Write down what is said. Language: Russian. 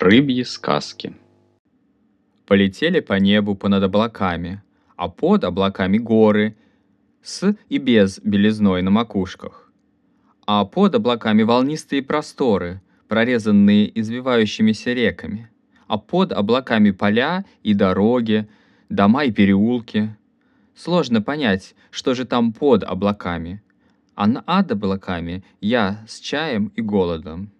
Рыбьи сказки. Полетели по небу понад облаками, а под облаками горы с и без белизной на макушках. А под облаками волнистые просторы, прорезанные извивающимися реками. А под облаками поля и дороги, дома и переулки. Сложно понять, что же там под облаками. А над облаками я с чаем и голодом.